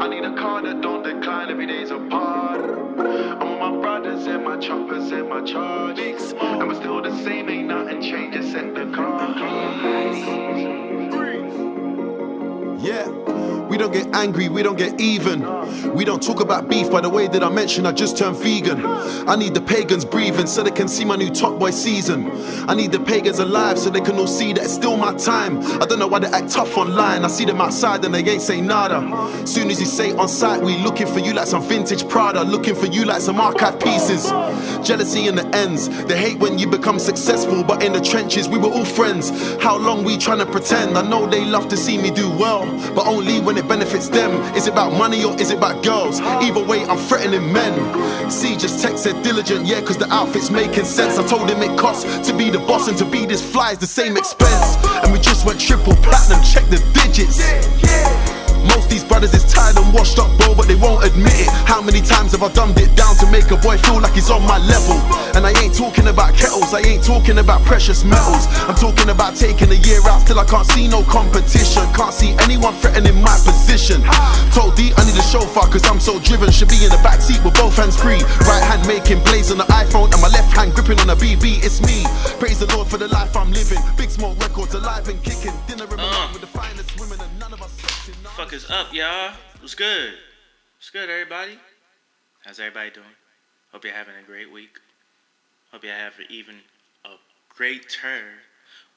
I need a car that don't decline every day's apart. I'm with my brothers and my choppers and my charge. And we're still the same, ain't nothing changed, just set the car. Yeah. We don't get angry, we don't get even. We don't talk about beef by the way that I mentioned I just turned vegan. I need the pagans breathing so they can see my new Top Boy season. I need the pagans alive so they can all see that it's still my time. I don't know why they act tough online. I see them outside and they ain't say nada. Soon as you say on site, we looking for you like some vintage Prada, looking for you like some archive pieces. Jealousy in the ends, they hate when you become successful, but in the trenches we were all friends. How long we trying to pretend? I know they love to see me do well, but only when it benefits them. Is it about money or is it about girls? Either way, I'm threatening men. See, just text said diligent, yeah, cause the outfit's making sense. I told him it costs to be the boss and to be this fly is the same expense. And we just went triple platinum, check the digits. Most these brothers is tired and washed up, bro, but they won't admit it. How many times have I dumbed it down to make a boy feel like he's on my level? And I ain't talking about kettles, I ain't talking about precious metals. I'm talking about taking a year out till I can't see no competition. Can't see anyone threatening my position. Told D I need a chauffeur cause I'm so driven. Should be in the back seat with both hands free. Right hand making plays on the iPhone and my left hand gripping on a BB. It's me. Praise the Lord for the life I'm living. Big smoke records alive and kicking. Dinner in my Uh. with the finest women and none of us is up, y'all? What's good? What's good, everybody? How's everybody doing? Hope you're having a great week. Hope you have even a greater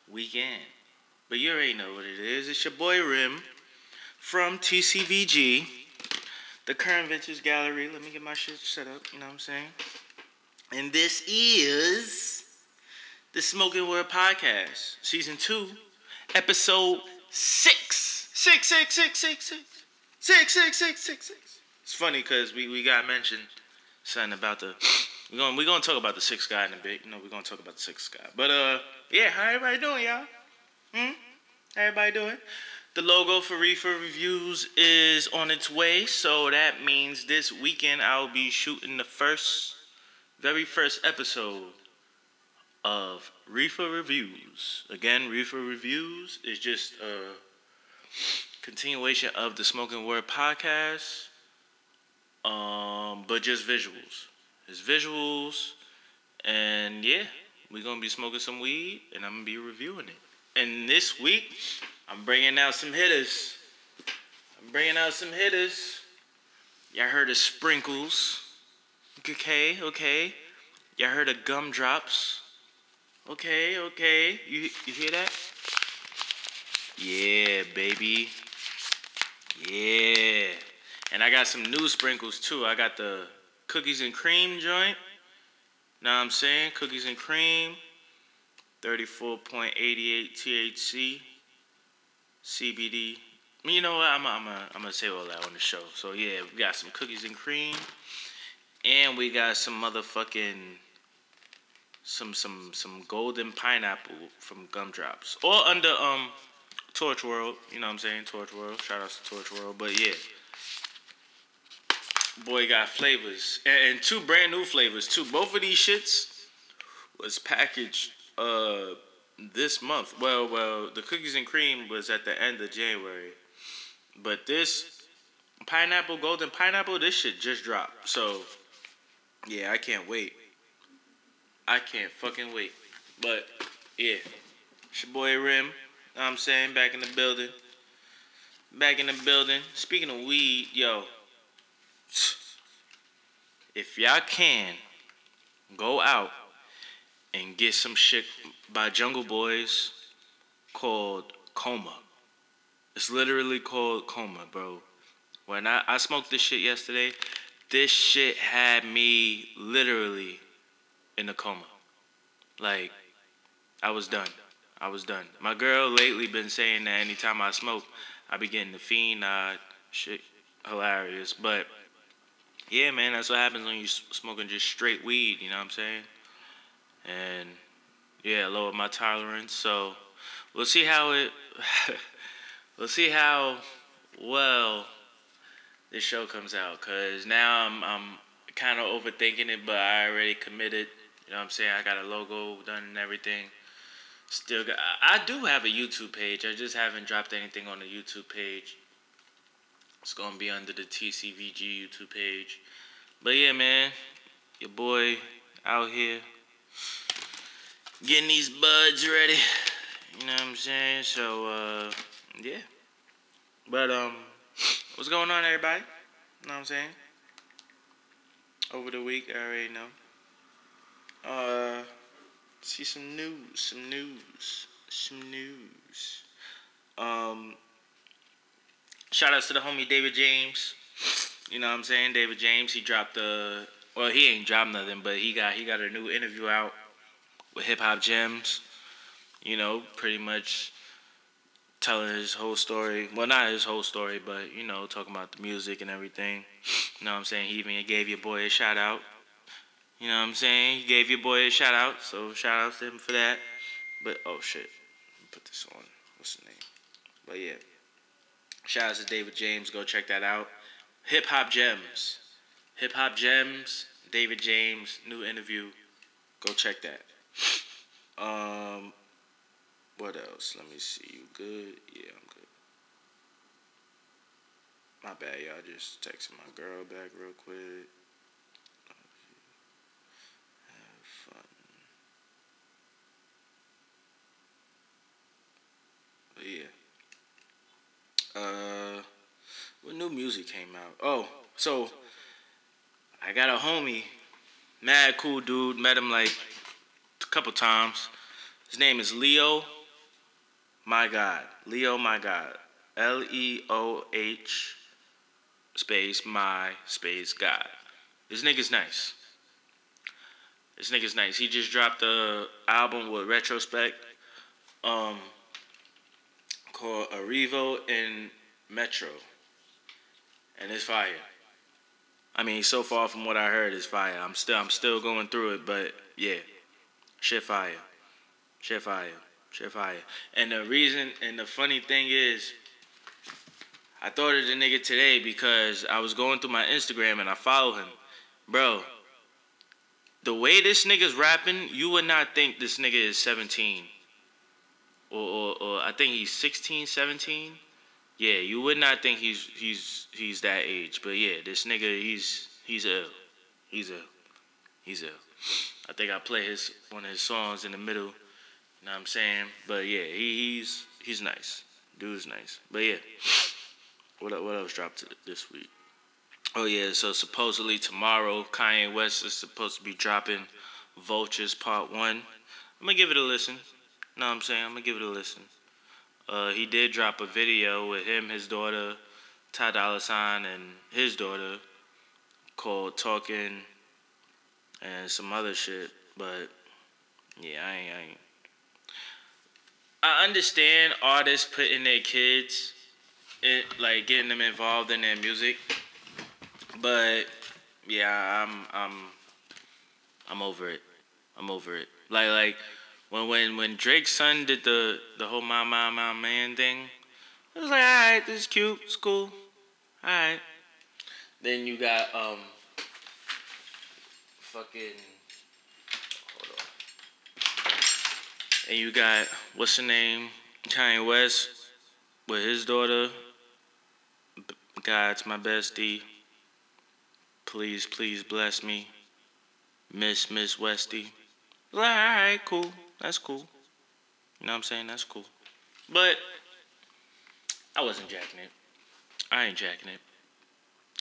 weekend. But you already know what it is. It's your boy Rim from TCVG, the Current Vintage Gallery. Let me get my shit set up, you know what I'm saying? And this is the Smoke-N-Word Podcast, Season 2, Episode 6. Six, six, six, six, six. Six, six, six, six, six. It's funny because we, we got mentioned something about the we're gonna we're gonna talk about the sixth guy in a bit. You know, we're gonna talk about the sixth guy. But uh yeah, how everybody doing, y'all? Hmm? How everybody doing? The logo for Reefer Reviews is on its way, so that means this weekend I'll be shooting the first very first episode of Reefer Reviews. Again, Reefer Reviews is just a continuation of the Smoke-N-Word podcast, um, but just visuals. It's visuals, and yeah, we're gonna be smoking some weed, and I'm gonna be reviewing it. And this week, I'm bringing out some hitters. I'm bringing out some hitters. Y'all heard of sprinkles? Okay, okay. Y'all heard of gumdrops? Okay, okay. You you hear that? Yeah, baby. Yeah. And I got some new sprinkles too. I got the cookies and cream joint. Know what I'm saying? Cookies and cream. 34.88 THC. CBD. You know what? I'm I'm I'm gonna say all that on the show. So yeah, we got some cookies and cream. And we got some motherfucking some some some golden pineapple from Gumdrops. Or under um Torch World, you know what I'm saying? Torch World. Shout out to Torch World. But yeah. Boy got flavors. And, and two brand new flavors too. Both of these shits was packaged uh this month. Well, well, the cookies and cream was at the end of January. But this pineapple, golden pineapple, this shit just dropped. So yeah, I can't wait. I can't fucking wait. But yeah. It's your boy Rim. I'm saying? Back in the building. Back in the building. Speaking of weed, yo. If y'all can, go out and get some shit by Jungle Boys called Coma. It's literally called Coma, bro. When I, I smoked this shit yesterday, this shit had me literally in a coma. Like, I was done. I was done. My girl lately been saying that anytime I smoke, I be getting the fiend nod. Shit, hilarious. But yeah, man, that's what happens when you smoking just straight weed. You know what I'm saying? And yeah, lower my tolerance. So we'll see how it. we'll see how well this show comes out. Cause now I'm I'm kind of overthinking it, but I already committed. You know what I'm saying? I got a logo done and everything. Still got. I do have a YouTube page. I just haven't dropped anything on the YouTube page. It's gonna be under the TCVG YouTube page. But yeah, man, your boy out here getting these buds ready. You know what I'm saying? So uh yeah. But um what's going on everybody? You know what I'm saying? Over the week, I already know. Uh see some news, some news, some news. Um shout outs to the homie David James. You know what I'm saying? David James, he dropped the well, he ain't dropped nothing, but he got he got a new interview out with Hip Hop Gems. You know, pretty much telling his whole story. Well, not his whole story, but you know, talking about the music and everything. You know what I'm saying? He even gave your boy a shout out. You know what I'm saying? He gave your boy a shout out, so shout out to him for that. But oh shit, put this on. What's the name? But yeah, shout out to David James. Go check that out. Hip Hop Gems. Hip Hop Gems. David James. New interview. Go check that. Um, what else? Let me see. You good? Yeah, I'm good. My bad, y'all. Just texting my girl back real quick. Have fun. But yeah. Uh, what new music came out? Oh, so I got a homie, mad cool dude. Met him like a couple times. His name is Leo. My God, Leo. My God, L E O H space my space God. This nigga's nice. This nigga's nice. He just dropped the album with Retrospect, um, called Arrivo in Metro, and it's fire. I mean, so far from what I heard, it's fire. I'm still, I'm still going through it, but yeah, shit fire, shit fire, shit fire. And the reason, and the funny thing is, I thought of the nigga today because I was going through my Instagram and I follow him, bro. The way this nigga's rapping, you would not think this nigga is 17. Or, or, or I think he's 16, 17. Yeah, you would not think he's he's he's that age, but yeah, this nigga he's he's ill, he's ill, he's ill. I think I play his one of his songs in the middle. You know what I'm saying? But yeah, he, he's he's nice. Dude's nice. But yeah, what what else dropped this week? Oh yeah, so supposedly tomorrow Kanye West is supposed to be dropping Vultures Part One. I'm gonna give it a listen. What I'm saying? I'm gonna give it a listen. Uh, he did drop a video with him, his daughter, Ty Dolla Sign, and his daughter called Talking and some other shit. But yeah, I ain't, I ain't. I understand artists putting their kids, in, like getting them involved in their music, but yeah, I'm I'm I'm over it. I'm over it. Like like when when when Drake's son did the the whole my my my man thing, it was like, all right, this is cute, it's cool, all right. Then you got um, fucking, hold on. And you got what's the name, Kanye West, with his daughter. God's my bestie. Please, please bless me, Miss Miss Westy. Like, all right, cool. That's cool. You know what I'm saying? That's cool. But I wasn't jacking it. I ain't jacking it.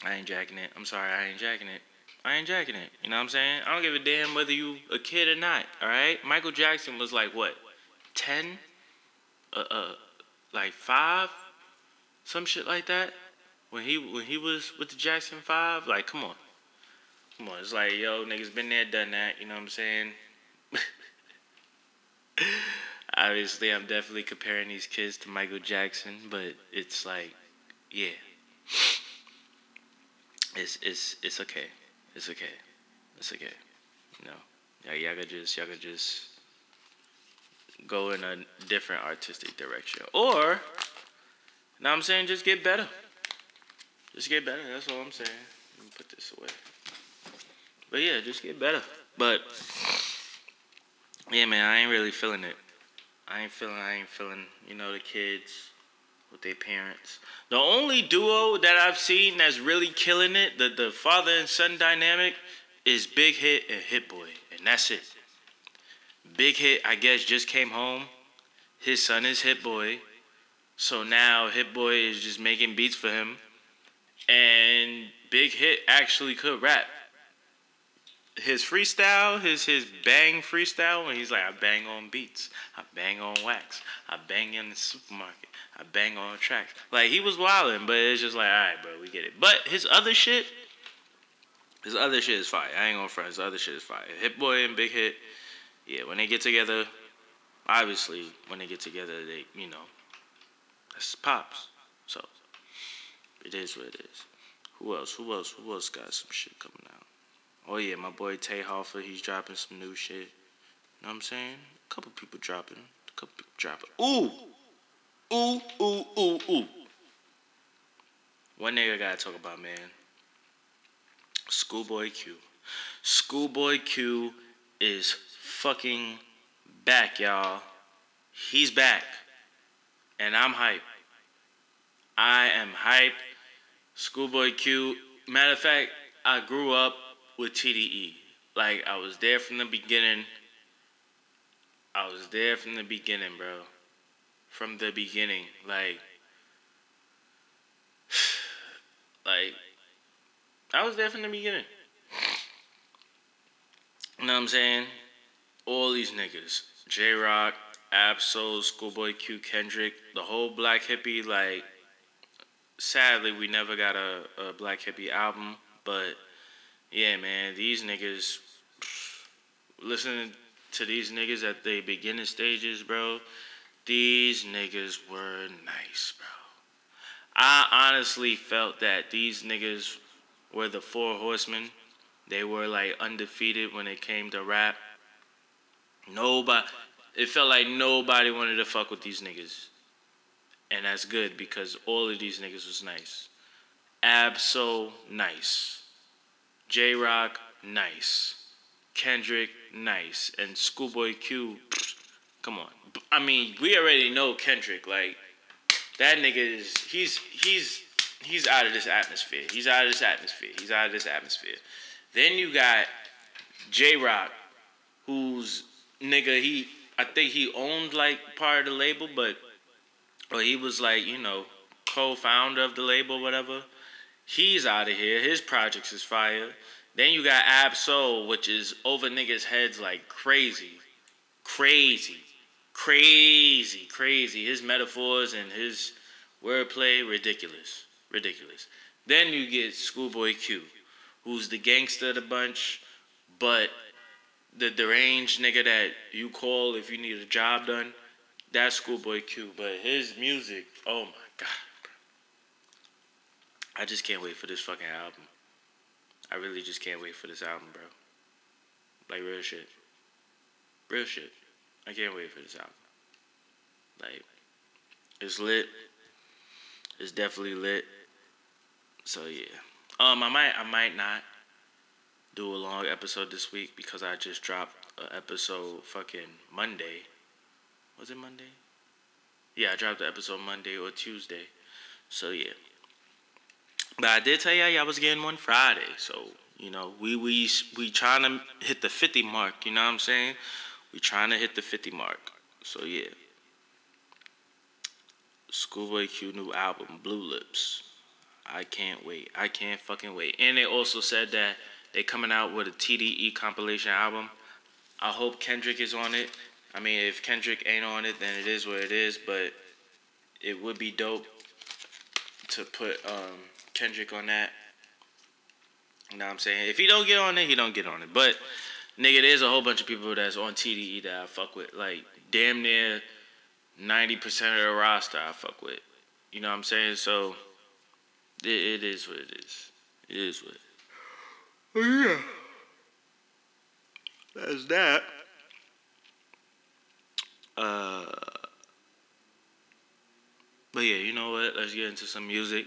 I ain't jacking it. I'm sorry, I ain't jacking it. I ain't jacking it. You know what I'm saying? I don't give a damn whether you a kid or not. All right. Michael Jackson was like what, ten? Uh, uh, like five, some shit like that. When he when he was with the Jackson Five, like come on, come on. It's like yo, niggas been there, done that. You know what I'm saying? Obviously, I'm definitely comparing these kids to Michael Jackson, but it's like, yeah, it's it's it's okay, it's okay, it's okay. You know, yeah, y'all could just y'all could just go in a different artistic direction, or, now I'm saying just get better. Just get better. That's all I'm saying. Let me put this away. But yeah, just get better. But yeah, man, I ain't really feeling it. I ain't feeling. I ain't feeling. You know, the kids with their parents. The only duo that I've seen that's really killing it, the, the father and son dynamic, is Big Hit and Hit Boy. And that's it. Big Hit, I guess, just came home. His son is Hit Boy. So now Hit Boy is just making beats for him. And Big Hit actually could rap. His freestyle, his his bang freestyle, when he's like, I bang on beats, I bang on wax, I bang in the supermarket, I bang on tracks. Like he was wilding, but it's just like, all right, bro, we get it. But his other shit, his other shit is fire. I ain't gonna front. His other shit is fire. Hit Boy and Big Hit, yeah. When they get together, obviously, when they get together, they, you know, that's pops. So it is what it is. Who else? Who else? Who else got some shit coming out? Oh yeah, my boy Tay Hoffa, he's dropping some new shit. You know what I'm saying? A couple people dropping. A couple people dropping. Ooh! Ooh, ooh, ooh, ooh. One nigga I gotta talk about, man. Schoolboy Q. Schoolboy Q is fucking back, y'all. He's back. And I'm hype. I am hype. Schoolboy Q. Matter of fact, I grew up with TDE. Like I was there from the beginning. I was there from the beginning, bro. From the beginning. Like like I was there from the beginning. You know what I'm saying? All these niggas. Jay Rock, Ab-Soul, Schoolboy Q, Kendrick, the whole Black Hippie. like sadly we never got a, a Black Hippie album, but yeah, man, these niggas listening to these niggas at the beginning stages, bro. These niggas were nice, bro. I honestly felt that these niggas were the four horsemen. They were like undefeated when it came to rap. Nobody, it felt like nobody wanted to fuck with these niggas. And that's good because all of these niggas was nice. Ab-Soul, nice. Jay Rock, nice. Kendrick, nice. And Schoolboy Q, come on. I mean, we already know Kendrick. Like, that nigga is, he's, he's, he's out of this atmosphere. He's out of this atmosphere. He's out of this atmosphere. Then you got Jay Rock, who's nigga, he, I think he owned like part of the label, but, or he was like, you know, co founder of the label, whatever. He's out of here. His projects is fire. Then you got Ab-Soul, which is over niggas' heads like crazy. Crazy. Crazy. Crazy. His metaphors and his wordplay, ridiculous. Ridiculous. Then you get Schoolboy Q, who's the gangster of the bunch, but the deranged nigga that you call if you need a job done. That's Schoolboy Q. But his music, oh my god. I just can't wait for this fucking album. I really just can't wait for this album, bro. Like real shit. Real shit. I can't wait for this album. Like it's lit. It's definitely lit. So yeah. Um I might I might not do a long episode this week because I just dropped an episode fucking Monday. Was it Monday? Yeah, I dropped the episode Monday or Tuesday. So yeah. But I did tell y'all y'all was getting one Friday, so you know we we we trying to hit the fifty mark. You know what I'm saying? We trying to hit the fifty mark. So yeah. Schoolboy Q new album Blue Lips. I can't wait. I can't fucking wait. And they also said that they coming out with a TDE compilation album. I hope Kendrick is on it. I mean, if Kendrick ain't on it, then it is what it is. But it would be dope to put um, Kendrick on that. You know what I'm saying? If he don't get on it, he don't get on it. But nigga, there's a whole bunch of people that's on TDE that I fuck with. Like damn near ninety percent of the roster I fuck with. You know what I'm saying? So it, it is what it is. It is what. Oh yeah. That's that. Uh. But yeah, you know what? Let's get into some music.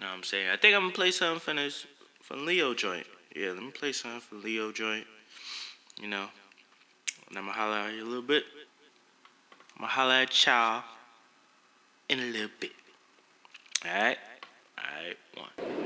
Know what I'm saying? I think I'm gonna play something from this from Leo joint. Yeah, let me play something for Leo joint. You know. And I'm gonna holler at you a little bit. I'm gonna holler at y'all in a little bit. All right? All right, one.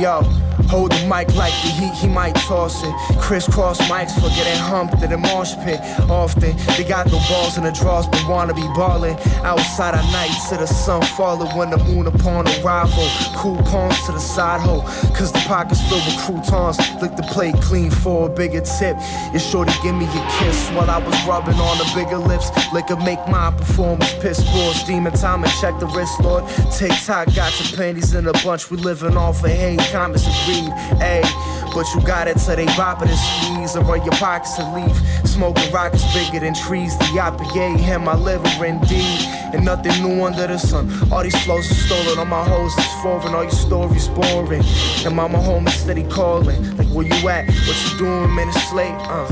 Yo, hold the mic like the heat, he might toss it. Crisscross mics for getting humped in the marsh pit. Often, they got no balls in the draws, but wanna be ballin'. Outside at night, to the sun falling when the moon upon arrival. Coupons to the side hole, cause the pockets filled with croutons. Lick the plate clean for a bigger tip. You sure to give me a kiss while I was rubbing on the bigger lips. Liquor make my performance piss poor. Steaming time and check the wrist, Lord. TikTok got your panties in a bunch. We living off of hate, comments and greed. Ayy, but you got it till they bop it and squeeze and run your pockets and leave. Smoking rockets bigger than trees. The IPA and my liver indeed. And nothing new under the sun. All these flows are stolen. All my hoes is foreign. All your stories boring. And mama home is steady calling. Like where you at? What you doing, man? It's late. Uh,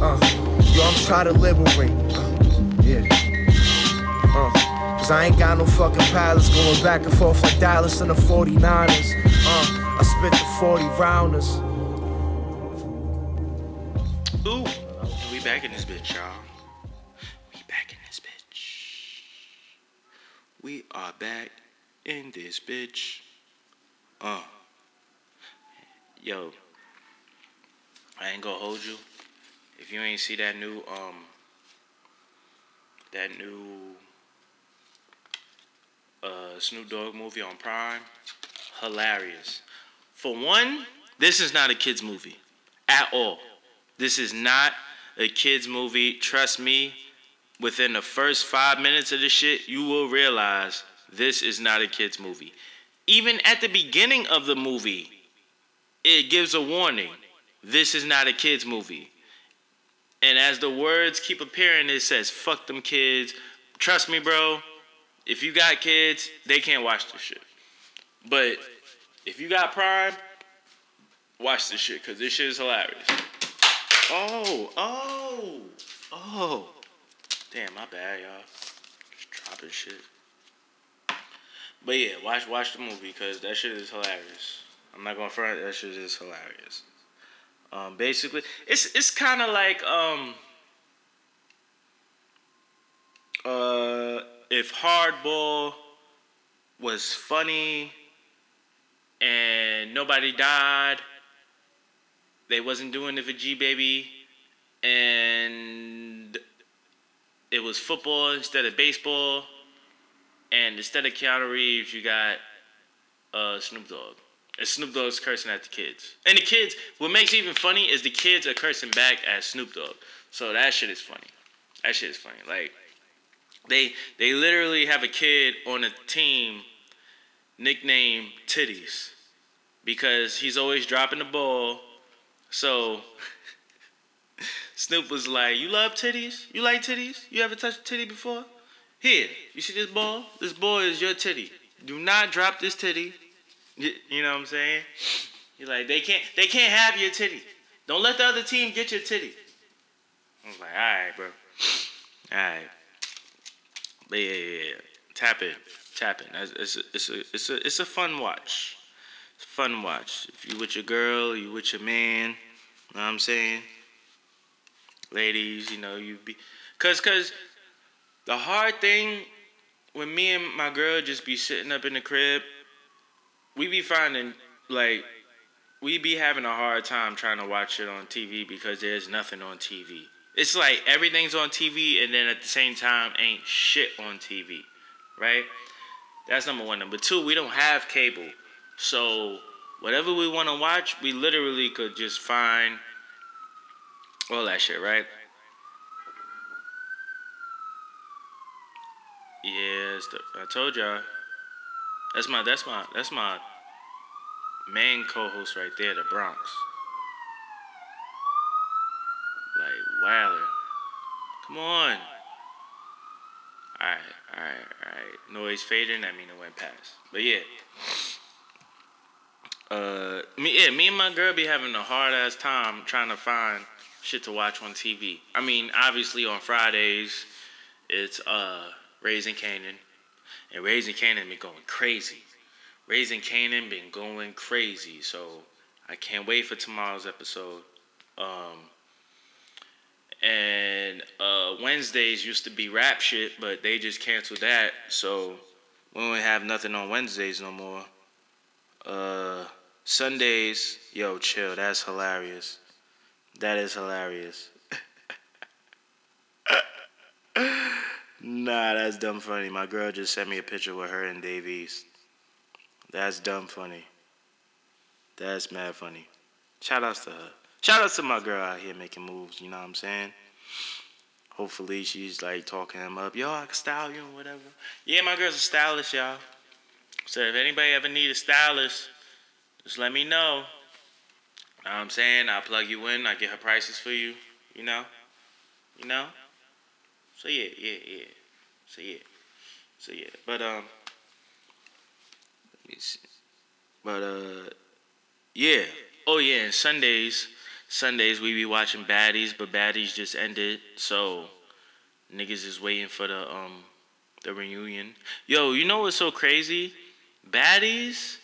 uh. Yo, I'm trying to liberate. Uh, yeah. Uh, Cause I ain't got no fucking palace going back and forth like Dallas and the 49ers. Uh, I spit the 40 rounders. Ooh, we back in this bitch, y'all. We back in this bitch. We are back in this bitch. Uh. Yo. I ain't gonna hold you. If you ain't see that new um that new uh Snoop Dogg movie on Prime, hilarious. For one, this is not a kids movie at all. This is not a kids movie. Trust me, within the first five minutes of the shit, you will realize this is not a kids movie. Even at the beginning of the movie, it gives a warning. This is not a kids movie. And as the words keep appearing, it says, fuck them kids. Trust me, bro. If you got kids, they can't watch this shit. But if you got Prime, watch this shit, because this shit is hilarious. Oh, oh, oh. Damn, my bad, y'all. Just dropping shit. But yeah, watch watch the movie because that shit is hilarious. I'm not gonna front. That shit is hilarious. Um, basically, it's it's kind of like um, uh, if Hardball was funny and nobody died, they wasn't doing it for G Baby, and it was football instead of baseball, and instead of Keanu Reeves, you got uh, Snoop Dogg. And Snoop Dogg's cursing at the kids. And the kids, what makes it even funny is the kids are cursing back at Snoop Dogg. So that shit is funny. That shit is funny. Like, they they literally have a kid on a team nicknamed Titties because he's always dropping the ball. So Snoop was like, "You love titties? You like titties? You ever touched a titty before? Here, you see this ball? This ball is your titty. Do not drop this titty. You know what I'm saying? You're like, they can't they can't have your titty. Don't let the other team get your titty. I was like, all right, bro. All right. But yeah, yeah, yeah. Tap in, tap in. It's, a, it's, a, it's, a, it's a fun watch. It's a fun watch. If you with your girl, you with your man, know what I'm saying? Ladies, you know, you be. Cause, cause the hard thing when me and my girl just be sitting up in the crib, we be finding, like, we be having a hard time trying to watch it on TV because there's nothing on TV. It's like everything's on TV and then at the same time ain't shit on TV, right? That's number one. Number two, we don't have cable. So whatever we want to watch, we literally could just find all that shit, right? Yes, I told y'all. That's my that's my that's my main co-host right there, the Bronx. Like wildin'. Come on. Alright, alright, alright. Noise fading, that mean it went past. But yeah. Uh me yeah, me and my girl be having a hard ass time trying to find shit to watch on TV. I mean, obviously on Fridays it's uh Raising Kanan, and Raising Kanan been going crazy. Raising Kanan been going crazy. So I can't wait for tomorrow's episode. Um, and uh, Wednesdays used to be rap shit, but they just canceled that. So we don't have nothing on Wednesdays no more. Uh, Sundays, yo, chill. That's hilarious. That is hilarious. nah, that's dumb funny. My girl just sent me a picture with her and Dave East. That's dumb funny. That's mad funny. Shout outs to her. Shout outs to my girl out here making moves, you know what I'm saying? Hopefully she's like talking him up. Yo, I can style you or whatever. Yeah, my girl's a stylist, y'all. So if anybody ever need a stylist, just let me know. Know what I'm saying? I'll plug you in. I get her prices for you. You know? You know? So yeah, yeah, yeah. So yeah. So yeah. But um let me see. But uh yeah. Oh yeah, and Sundays Sundays we be watching Baddies, but Baddies just ended, so niggas is waiting for the um the reunion. Yo, you know what's so crazy? Baddies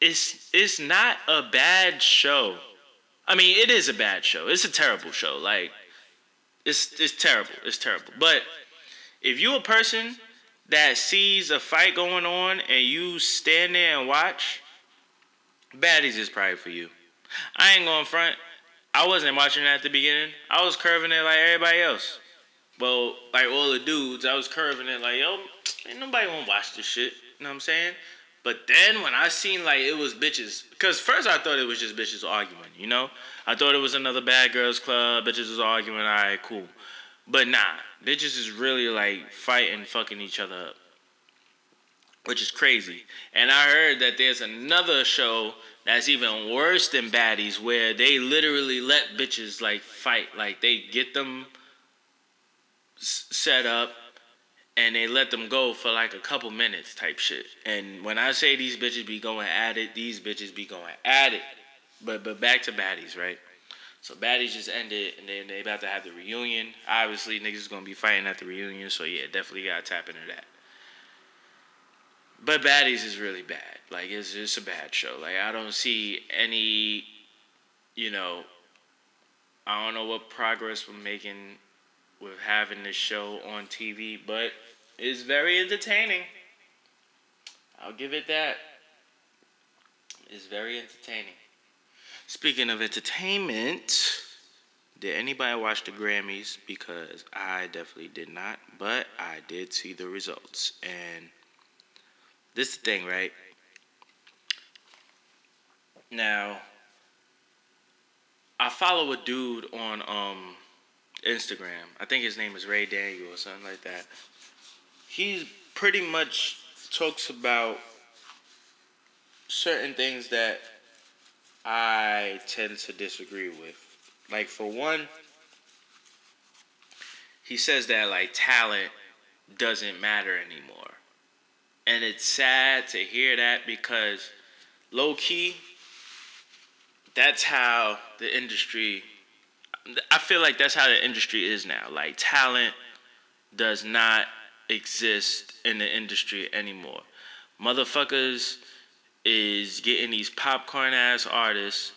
it's it's not a bad show. I mean, it is a bad show. It's a terrible show. Like it's it's terrible. It's terrible. But if you a person that sees a fight going on and you stand there and watch, Baddies is probably for you. I ain't going front. I wasn't watching that at the beginning. I was curving it like everybody else. Well, like all the dudes, I was curving it like, yo, ain't nobody gonna watch this shit. You know what I'm saying? But then when I seen like it was bitches, because first I thought it was just bitches arguing, you know? I thought it was another bad girls club, bitches was arguing, alright, cool. But nah, bitches is really like fighting, fucking each other up. Which is crazy. And I heard that there's another show that's even worse than baddies where they literally let bitches like fight. Like they get them s- set up and they let them go for like a couple minutes type shit. And when i say these bitches be going at it these bitches be going at it. But but back to baddies right? So baddies just ended and then they about to have the reunion. Obviously niggas is gonna be fighting at the reunion so yeah definitely gotta tap into that but Baddies is really bad. Like it's just a bad show. Like I don't see any, you know, I don't know what progress we're making with having this show on TV, but it's very entertaining. I'll give it that. It's very entertaining. Speaking of entertainment, did anybody watch the Grammys? Because I definitely did not, but I did see the results and this is the thing, right? Now, I follow a dude on um Instagram. I think his name is Ray Daniel or something like that. He pretty much talks about certain things that I tend to disagree with. Like for one, he says that like talent doesn't matter anymore. And it's sad to hear that because low key, that's how the industry, I feel like that's how the industry is now. Like, talent does not exist in the industry anymore. Motherfuckers is getting these popcorn ass artists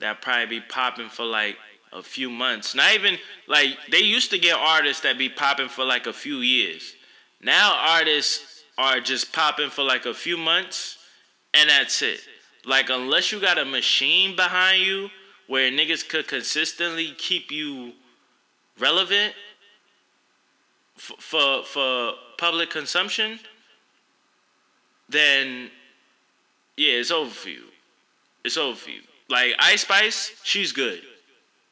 that probably be popping for like a few months. Not even like they used to get artists that be popping for like a few years. Now artists are just popping for like a few months and that's it. Like unless you got a machine behind you where niggas could consistently keep you relevant f- for for public consumption, then yeah, it's over for you. It's over for you. Like Ice Spice, she's good.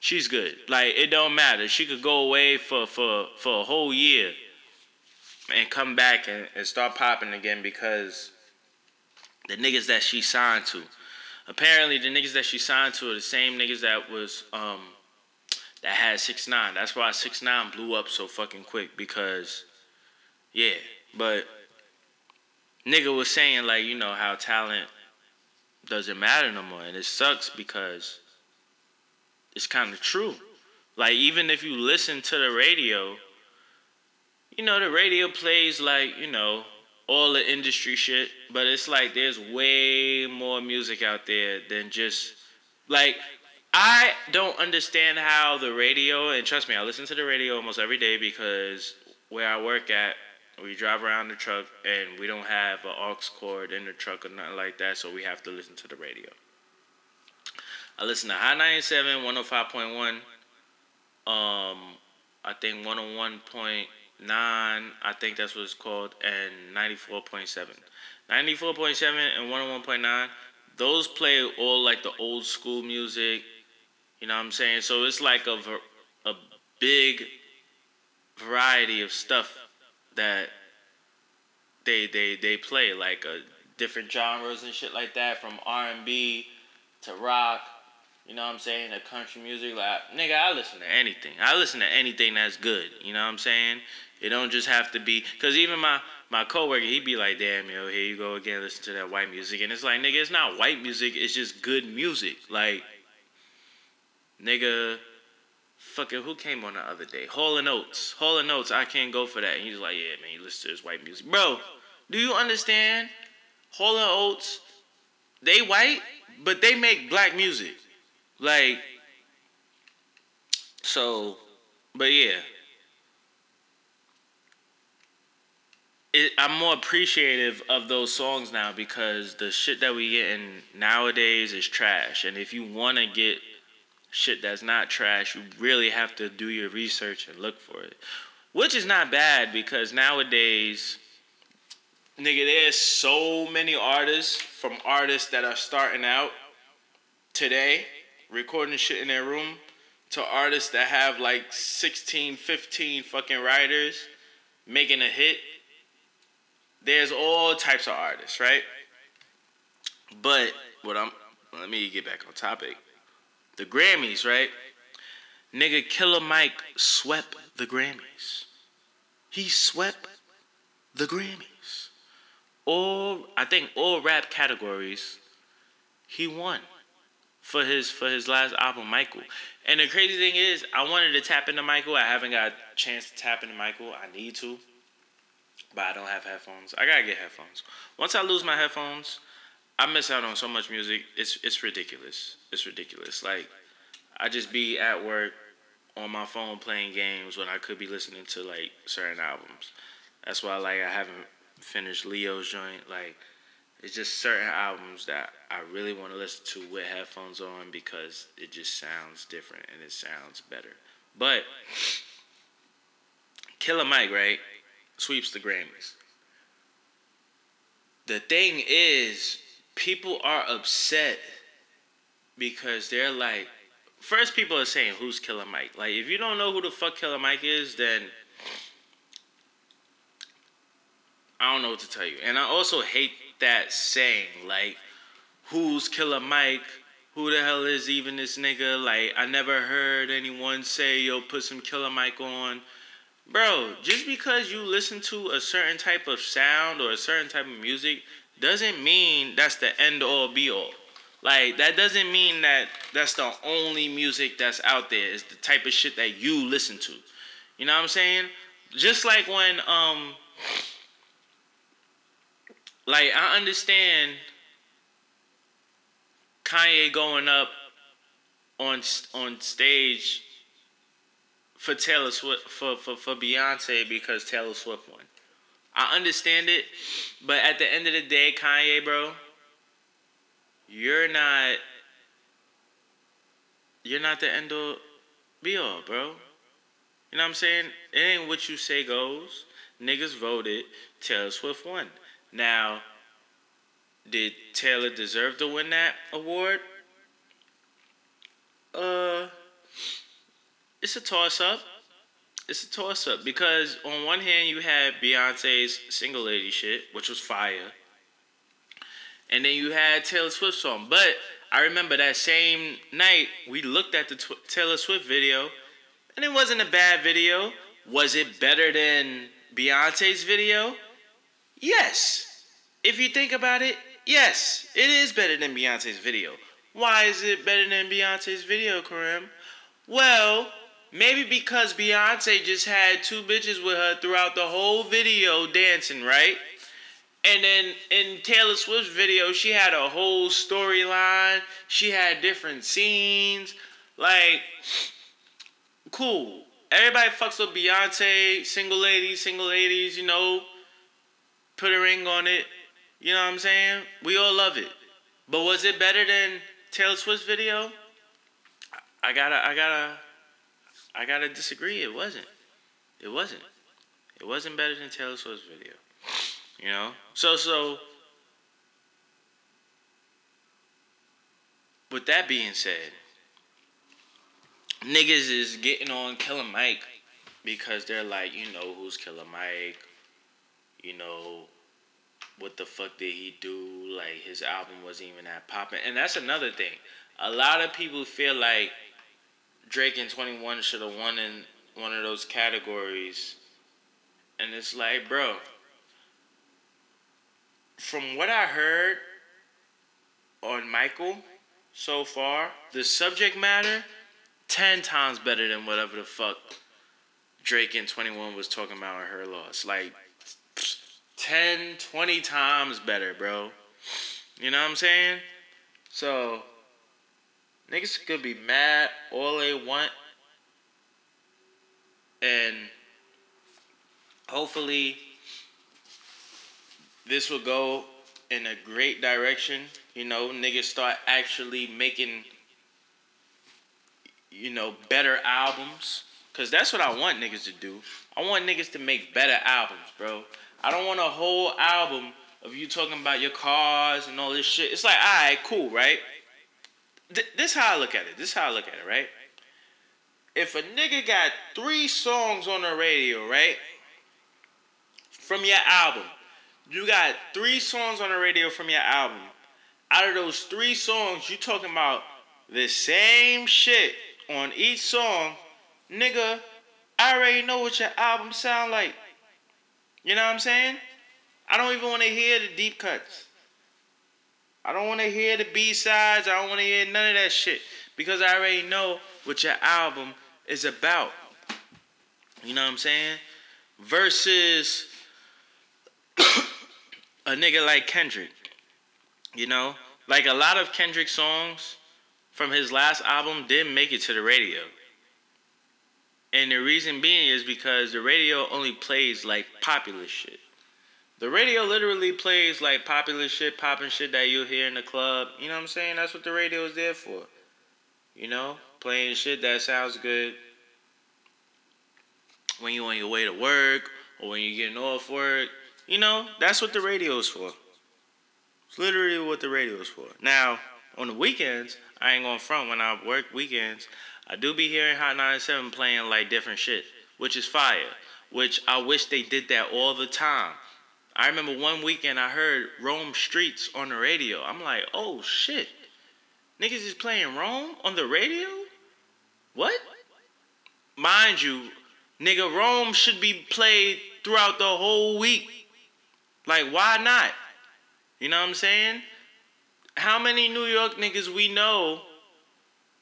She's good. Like it don't matter. She could go away for for for a whole year and come back and, and start popping again because the niggas that she signed to. Apparently, the niggas that she signed to are the same niggas that was um that had six nine. That's why six nine blew up so fucking quick because, yeah. But nigga was saying like you know how talent doesn't matter no more, and it sucks because it's kind of true. Like even if you listen to the radio you know, the radio plays like, you know, all the industry shit, but it's like there's way more music out there than just like I don't understand how the radio and trust me, I listen to the radio almost every day because where I work at, we drive around the truck and we don't have an aux cord in the truck or nothing like that, so we have to listen to the radio. I listen to Hot 97, 105.1, um, I think 101.9, I think that's what it's called, and 94.7. 94.7 and 101.9, those play all like the old school music, you know what I'm saying? So it's like a, a big variety of stuff that they they they play like a different genres and shit like that from R&B to rock you know what I'm saying? The country music, like nigga, I listen to anything. I listen to anything that's good. You know what I'm saying? It don't just have to be because even my my coworker, he'd be like, "Damn, yo, here you go again, listen to that white music," and it's like, nigga, it's not white music. It's just good music. Like, nigga, fucking who came on the other day? Hall and Oates. Hall and Oates. I can't go for that. And he's like, yeah, man, you listen to this white music, bro. Do you understand? Hall and Oates, they white, but they make black music. Like, so, but yeah. It, I'm more appreciative of those songs now because the shit that we get in nowadays is trash. And if you want to get shit that's not trash, you really have to do your research and look for it. Which is not bad because nowadays, nigga, there's so many artists from artists that are starting out today recording shit in their room to artists that have like 16, 15 fucking writers making a hit. There's all types of artists, right? But what I'm let me get back on topic. The Grammys, right? Nigga Killer Mike swept the Grammys. He swept the Grammys. All I think all rap categories he won for his for his last album, Michael. And the crazy thing is, I wanted to tap into Michael. I haven't got a chance to tap into Michael. I need to, but I don't have headphones. I gotta get headphones. Once I lose my headphones, I miss out on so much music. It's it's ridiculous. It's ridiculous. Like I just be at work on my phone playing games when I could be listening to like certain albums. That's why like I haven't finished Leo's joint. Like it's just certain albums that I really want to listen to with headphones on because it just sounds different and it sounds better. But Killer Mike, right, sweeps the Grammys. The thing is, people are upset because they're like, first people are saying, "Who's Killer Mike?" Like, if you don't know who the fuck Killer Mike is, then I don't know what to tell you. And I also hate that saying, like, who's Killer Mike? Who the hell is even this nigga? Like, I never heard anyone say, yo, put some Killer Mike on. Bro, just because you listen to a certain type of sound or a certain type of music doesn't mean that's the end all be all. Like, that doesn't mean that that's the only music that's out there. It's the type of shit that you listen to. You know what I'm saying? Just like when, um, like I understand Kanye going up on on stage for Taylor Swift for, for, for Beyonce because Taylor Swift won. I understand it, but at the end of the day, Kanye, bro, you're not you're not the end all be all, bro. You know what I'm saying? It ain't what you say goes. Niggas voted. Taylor Swift won. Now, did Taylor deserve to win that award? Uh, it's a toss up. It's a toss up because on one hand you had Beyonce's single lady shit, which was fire, and then you had Taylor Swift song. But I remember that same night we looked at the tw- Taylor Swift video, and it wasn't a bad video. Was it better than Beyonce's video? Yes. If you think about it, yes, it is better than Beyonce's video. Why is it better than Beyonce's video, Kareem? Well, maybe because Beyonce just had two bitches with her throughout the whole video dancing, right? And then in Taylor Swift's video, she had a whole storyline. She had different scenes. Like, cool. Everybody fucks with Beyonce, single ladies, single ladies, you know, put a ring on it. You know what I'm saying? We all love it. But was it better than Taylor Swift's video? I gotta, I gotta, I gotta disagree. It wasn't. It wasn't. It wasn't better than Taylor Swift's video. You know? So, so, with that being said, niggas is getting on Killer Mike because they're like, you know, who's Killer Mike? You know, what the fuck did he do? Like, his album wasn't even that popping. And that's another thing. A lot of people feel like Drake and 21 should have won in one of those categories. And it's like, bro, from what I heard on Michael so far, the subject matter, 10 times better than whatever the fuck Drake and 21 was talking about on her loss. Like, 10, 20 times better, bro. You know what I'm saying? So, niggas could be mad all they want. And hopefully, this will go in a great direction. You know, niggas start actually making, you know, better albums. Cause that's what I want niggas to do. I want niggas to make better albums, bro. I don't want a whole album of you talking about your cars and all this shit. It's like, alright, cool, right? Th- this how I look at it. This how I look at it, right? If a nigga got three songs on the radio, right? From your album, you got three songs on the radio from your album. Out of those three songs, you talking about the same shit on each song, nigga. I already know what your album sound like. You know what I'm saying? I don't even want to hear the deep cuts. I don't want to hear the B sides. I don't want to hear none of that shit because I already know what your album is about. You know what I'm saying? Versus a nigga like Kendrick. You know, like a lot of Kendrick songs from his last album didn't make it to the radio. And the reason being is because the radio only plays like popular shit. The radio literally plays like popular shit, popping shit that you'll hear in the club. You know what I'm saying? That's what the radio is there for. You know, playing shit that sounds good when you're on your way to work or when you're getting off work. You know, that's what the radio is for. It's literally what the radio is for. Now, on the weekends, I ain't going front when I work weekends. I do be hearing Hot 97 playing like different shit, which is fire. Which I wish they did that all the time. I remember one weekend I heard Rome Streetz on the radio. I'm like, oh shit. Niggas is playing Rome on the radio? What? Mind you, nigga, Rome should be played throughout the whole week. Like, why not? You know what I'm saying? How many New York niggas we know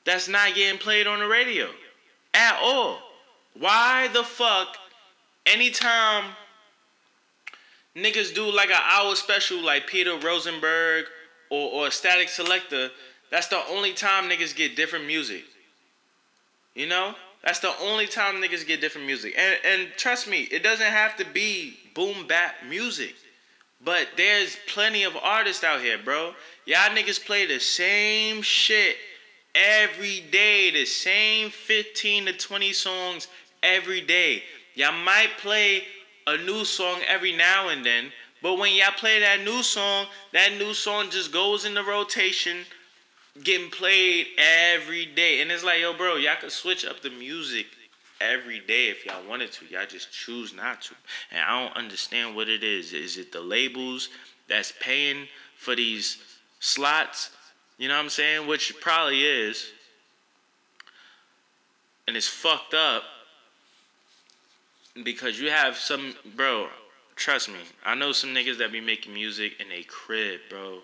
that's not getting played on the radio at all? Why the fuck, anytime niggas do like an hour special like Peter Rosenberg or, or Statik Selektah, that's the only time niggas get different music. You know? That's the only time niggas get different music. And and trust me, it doesn't have to be boom bap music. But there's plenty of artists out here, bro. Y'all niggas play the same shit every day, the same 15 to 20 songs every day. Y'all might play a new song every now and then, but when y'all play that new song, that new song just goes in the rotation, getting played every day. And it's like, yo, bro, y'all could switch up the music every day if y'all wanted to. Y'all just choose not to. And I don't understand what it is. Is it the labels that's paying for these slots? You know what I'm saying? Which probably is. And it's fucked up because you have some, bro, trust me. I know some niggas that be making music in a crib, bro.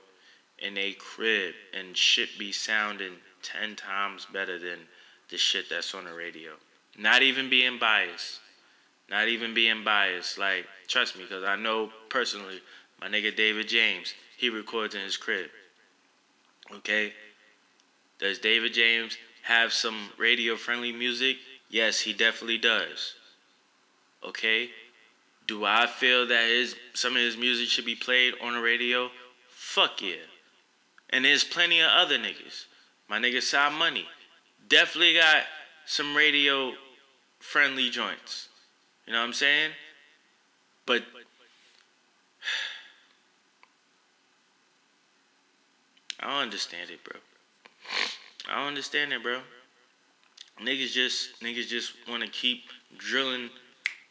In a crib. And shit be sounding 10 times better than the shit that's on the radio. Not even being biased. Not even being biased. Like, trust me, because I know personally, my nigga David James, he records in his crib. Okay? Does David James have some radio friendly music? Yes, he definitely does. Okay? Do I feel that his some of his music should be played on the radio? Fuck yeah. And there's plenty of other niggas. My nigga Side Money definitely got some radio friendly joints. You know what I'm saying? But I don't understand it, bro. I don't understand it, bro. Niggas just niggas just want to keep drilling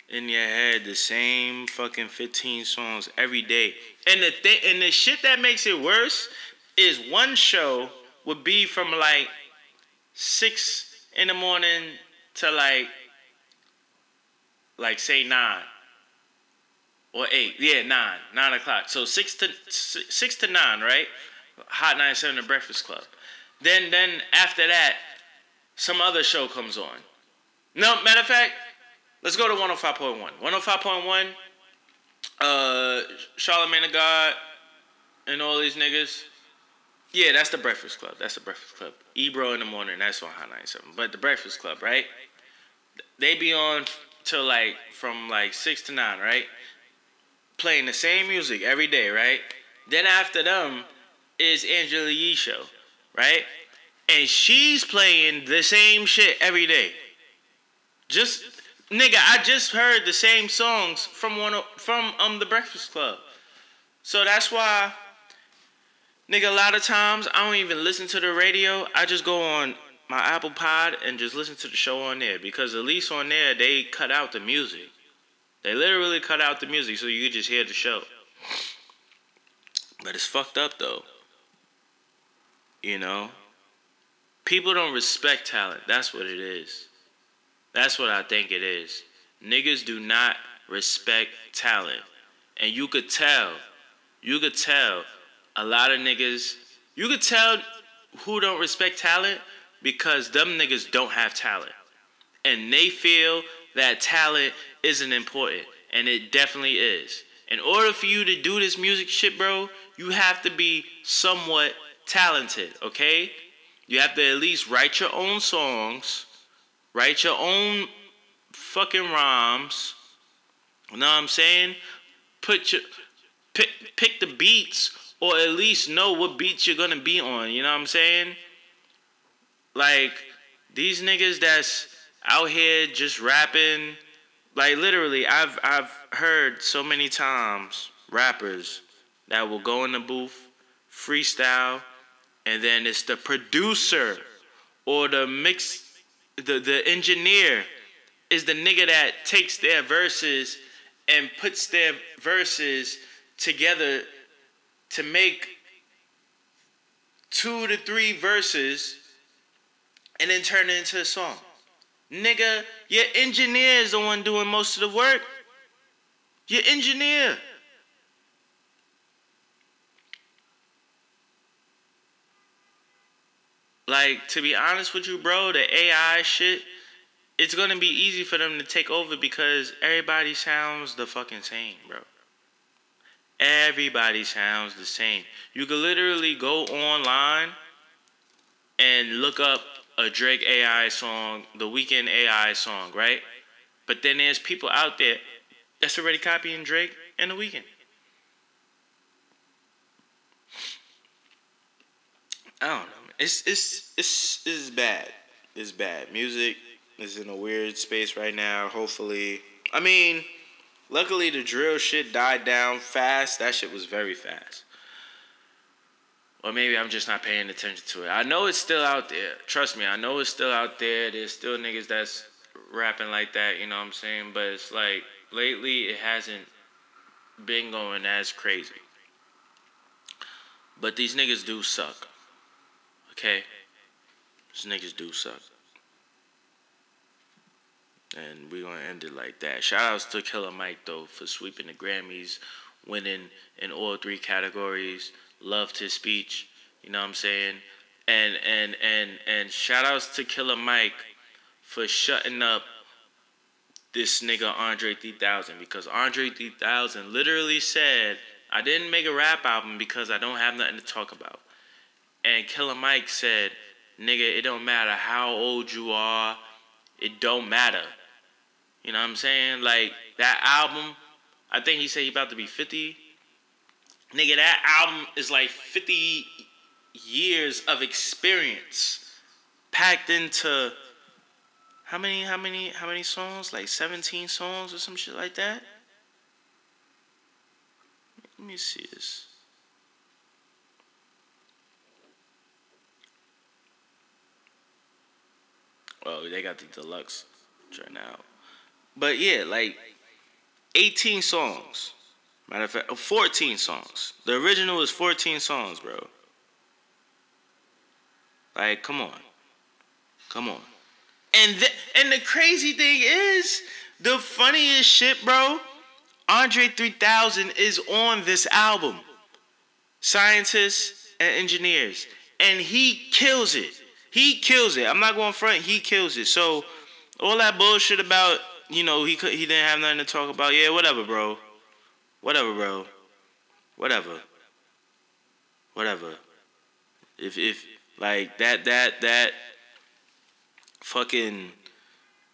in your head the same fucking 15 songs every day. And the thing and the shit that makes it worse is one show would be from like six in the morning to like like say nine or eight. Yeah, nine, nine o'clock. So six to six to nine, right? Hot nine 97 The Breakfast Club. Then then after that, some other show comes on. No, matter of fact, let's go to 105.1. 105.1, uh, Charlemagne the God and all these niggas. Yeah, that's the Breakfast Club. That's the Breakfast Club. Ebro in the morning, that's on Hot 97. But the Breakfast Club, right? They be on till like from like six to nine, right? Playing the same music every day, right? Then after them is Angela Yee show, right? And she's playing the same shit every day. Just nigga, I just heard the same songs from one of, from um the Breakfast Club. So that's why nigga a lot of times I don't even listen to the radio. I just go on my Apple Pod and just listen to the show on there because at least on there they cut out the music. They literally cut out the music so you could just hear the show. But it's fucked up though. You know? People don't respect talent. That's what it is. That's what I think it is. Niggas do not respect talent. And you could tell, you could tell a lot of niggas, you could tell who don't respect talent because them niggas don't have talent. And they feel that talent isn't important. And it definitely is. In order for you to do this music shit, bro, you have to be somewhat talented, okay? You have to at least write your own songs, write your own fucking rhymes. You know what I'm saying? Put your pick pick the beats or at least know what beats you're gonna be on. You know what I'm saying? Like these niggas that's out here just rapping, like literally, I've I've heard so many times rappers that will go in the booth, freestyle, and then it's the producer or the mix, the the engineer is the nigga that takes their verses and puts their verses together to make two to three verses and then turn it into a song. Nigga, your engineer is the one doing most of the work. Your engineer. Like, to be honest with you, bro, the AI shit, it's gonna be easy for them to take over because everybody sounds the fucking same, bro. Everybody sounds the same. You could literally go online and look up a Drake AI song, the Weeknd AI song, right? But then there's people out there that's already copying Drake and the Weeknd. I don't know. It's it's it's it's bad. It's bad. Music is in a weird space right now. Hopefully, I mean, luckily the drill shit died down fast. That shit was very fast. Or maybe I'm just not paying attention to it. I know it's still out there. Trust me, I know it's still out there. There's still niggas that's rapping like that, you know what I'm saying? But it's like lately it hasn't been going as crazy. But these niggas do suck. Okay? These niggas do suck. And we're gonna end it like that. Shout outs to Killer Mike though for sweeping the Grammys, winning in all three categories loved his speech. You know what I'm saying? And and and and shout outs to Killer Mike for shutting up this nigga Andre 3000 because Andre 3000 literally said, I didn't make a rap album because I don't have nothing to talk about. And Killer Mike said, nigga, it don't matter how old you are, it don't matter. You know what I'm saying? Like that album, I think he said he about to be 50. Nigga, that album is like 50 years of experience packed into how many how many how many songs? Like 17 songs or some shit like that? Let me see this. Oh, they got the deluxe right now. But yeah, like 18 songs. Matter of fact, uh, 14 songs. The original is 14 songs, bro. Like, come on. Come on. And th- and the crazy thing is, the funniest shit, bro. Andre 3000 is on this album. Scientists and engineers. And he kills it. He kills it. I'm not going front. He kills it. So all that bullshit about, you know, he could, he didn't have nothing to talk about. Yeah, whatever, bro. Whatever, bro. Whatever. Whatever. If if like that that that fucking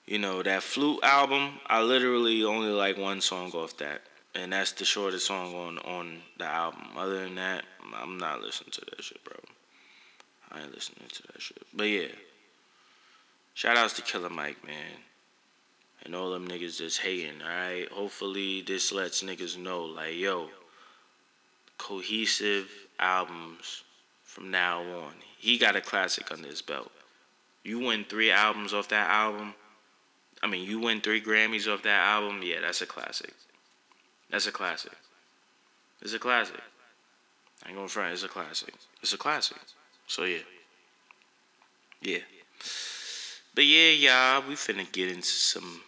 you know that flute album i literally only like one song off that and that's the shortest song on on the album other than that i'm not listening to that shit bro i ain't listening to that shit but yeah shout outs to killer mike man and all them niggas just hating alright hopefully this lets niggas know like yo cohesive albums from now on he got a classic under his belt you win three albums off that album. I mean, you win three Grammys off that album. Yeah, that's a classic. That's a classic. It's a classic. I ain't gonna front. It's a classic. It's a classic. So yeah. Yeah. But yeah, y'all, we finna get into some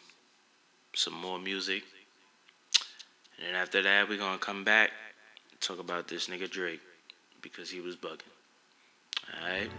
some more music. And then after that, we gonna come back talk about this nigga Drake because he was bugging. Alright.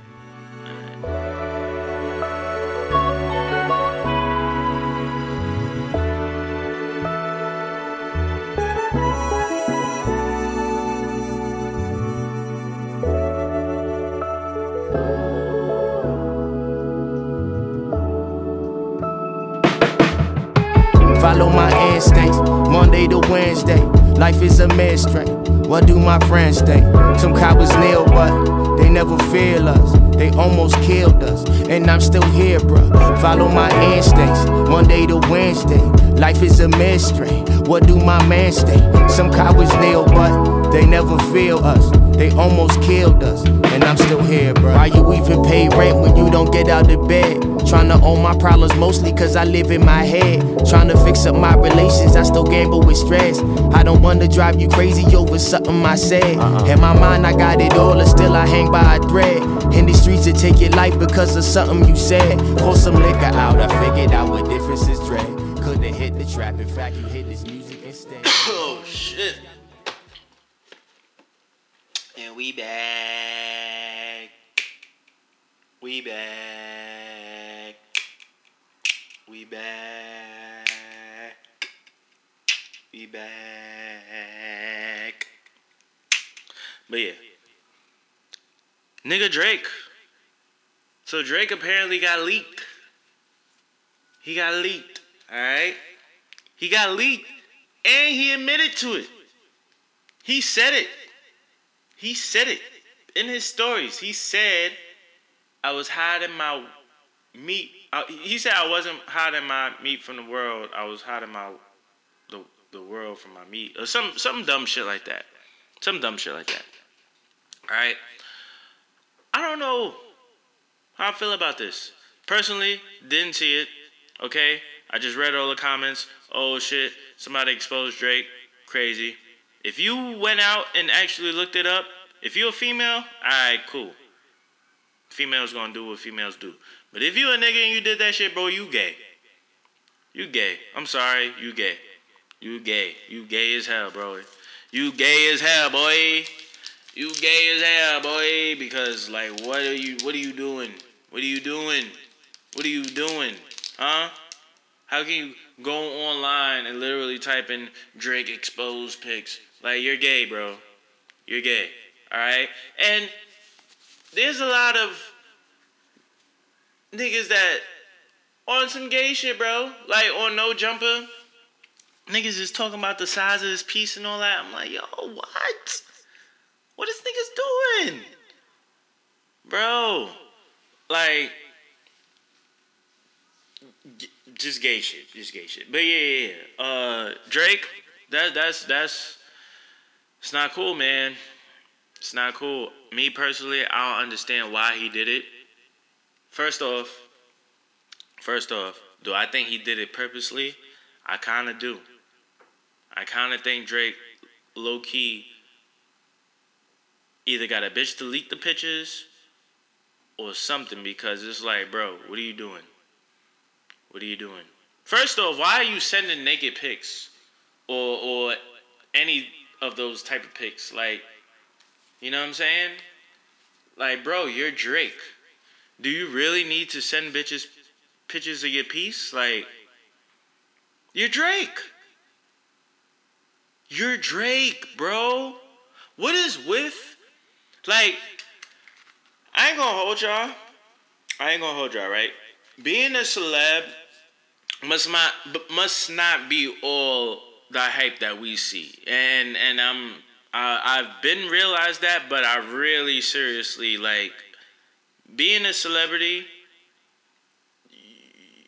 Follow my instincts, Monday to Wednesday. Life is a mystery. What do my friends think? Some cowards kneel, but they never feel us. They almost killed us, and I'm still here, bruh. Follow my instincts, Monday to Wednesday. Life is a mystery. What do my man think? Some cowards kneel, but they never feel us. They almost killed us, and I'm still here, bro. Why you even pay rent when you don't get out of bed? Trying to own my problems mostly cause I live in my head. Trying to fix up my relations, I still gamble with stress. I don't wanna drive you crazy over something I said. Uh-uh. In my mind, I got it all, and still I hang by a thread. In the streets, to take your life because of something you said. Pour some liquor out, I figured out what difference is dread. Couldn't hit the trap, in fact, you hit this music instead. We back. We back. We back. We back. But yeah. Nigga Drake. So Drake apparently got leaked. He got leaked. Alright? He got leaked. And he admitted to it. He said it. He said it in his stories. He said, I was hiding my meat. Uh, he said I wasn't hiding my meat from the world. I was hiding my the the world from my meat, or some some dumb shit like that. Some dumb shit like that. All right. I don't know how I feel about this. Personally, didn't see it. Okay, I just read all the comments. Oh shit, somebody exposed Drake. Crazy. If you went out and actually looked it up, if you're a female, alright, cool. Females gonna do what females do. But if you a nigga and you did that shit, bro, you gay. You gay. I'm sorry, you gay. You gay. You gay as hell, bro. You gay as hell, boy. You gay as hell, boy. Because like, what are you? What are you doing? What are you doing? What are you doing? Huh? How can you go online and literally type in Drake exposed pics? Like you're gay, bro. You're gay. All right? And there's a lot of niggas that on some gay shit, bro. Like on no jumper. Niggas is talking about the size of his piece and all that. I'm like, yo, what? What is niggas doing? Bro. Like just gay shit. Just gay shit. But yeah, yeah, yeah. Uh Drake, that that's that's it's not cool, man. It's not cool. Me personally, I don't understand why he did it. First off, first off, do I think he did it purposely? I kind of do. I kind of think Drake, low key, either got a bitch to leak the pictures or something because it's like, bro, what are you doing? What are you doing? First off, why are you sending naked pics or or any of those type of pics? Like, you know what I'm saying? Like, bro, you're Drake. Do you really need to send bitches pictures of your piece? Like, you're Drake. You're Drake, bro. What is with, like, I ain't gonna hold y'all. I ain't gonna hold y'all, right? Being a celeb must not must not be all the hype that we see, and and I'm uh, I've been realized that, but I really seriously like being a celebrity.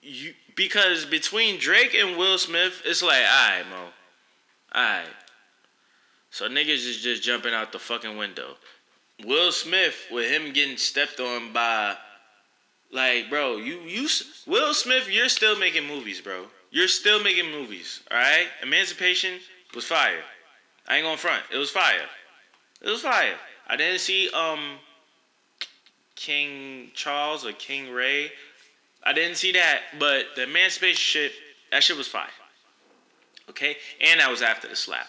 You because between Drake and Will Smith, it's like, alright, Mo, alright. So niggas is just jumping out the fucking window. Will Smith with him getting stepped on by like, bro, you you Will Smith, you're still making movies, bro. You're still making movies, all right? Emancipation was fire. I ain't gonna front. It was fire. It was fire. I didn't see um King Charles or King Ray. I didn't see that, but the Emancipation shit, that shit was fire. Okay, and that was after the slap.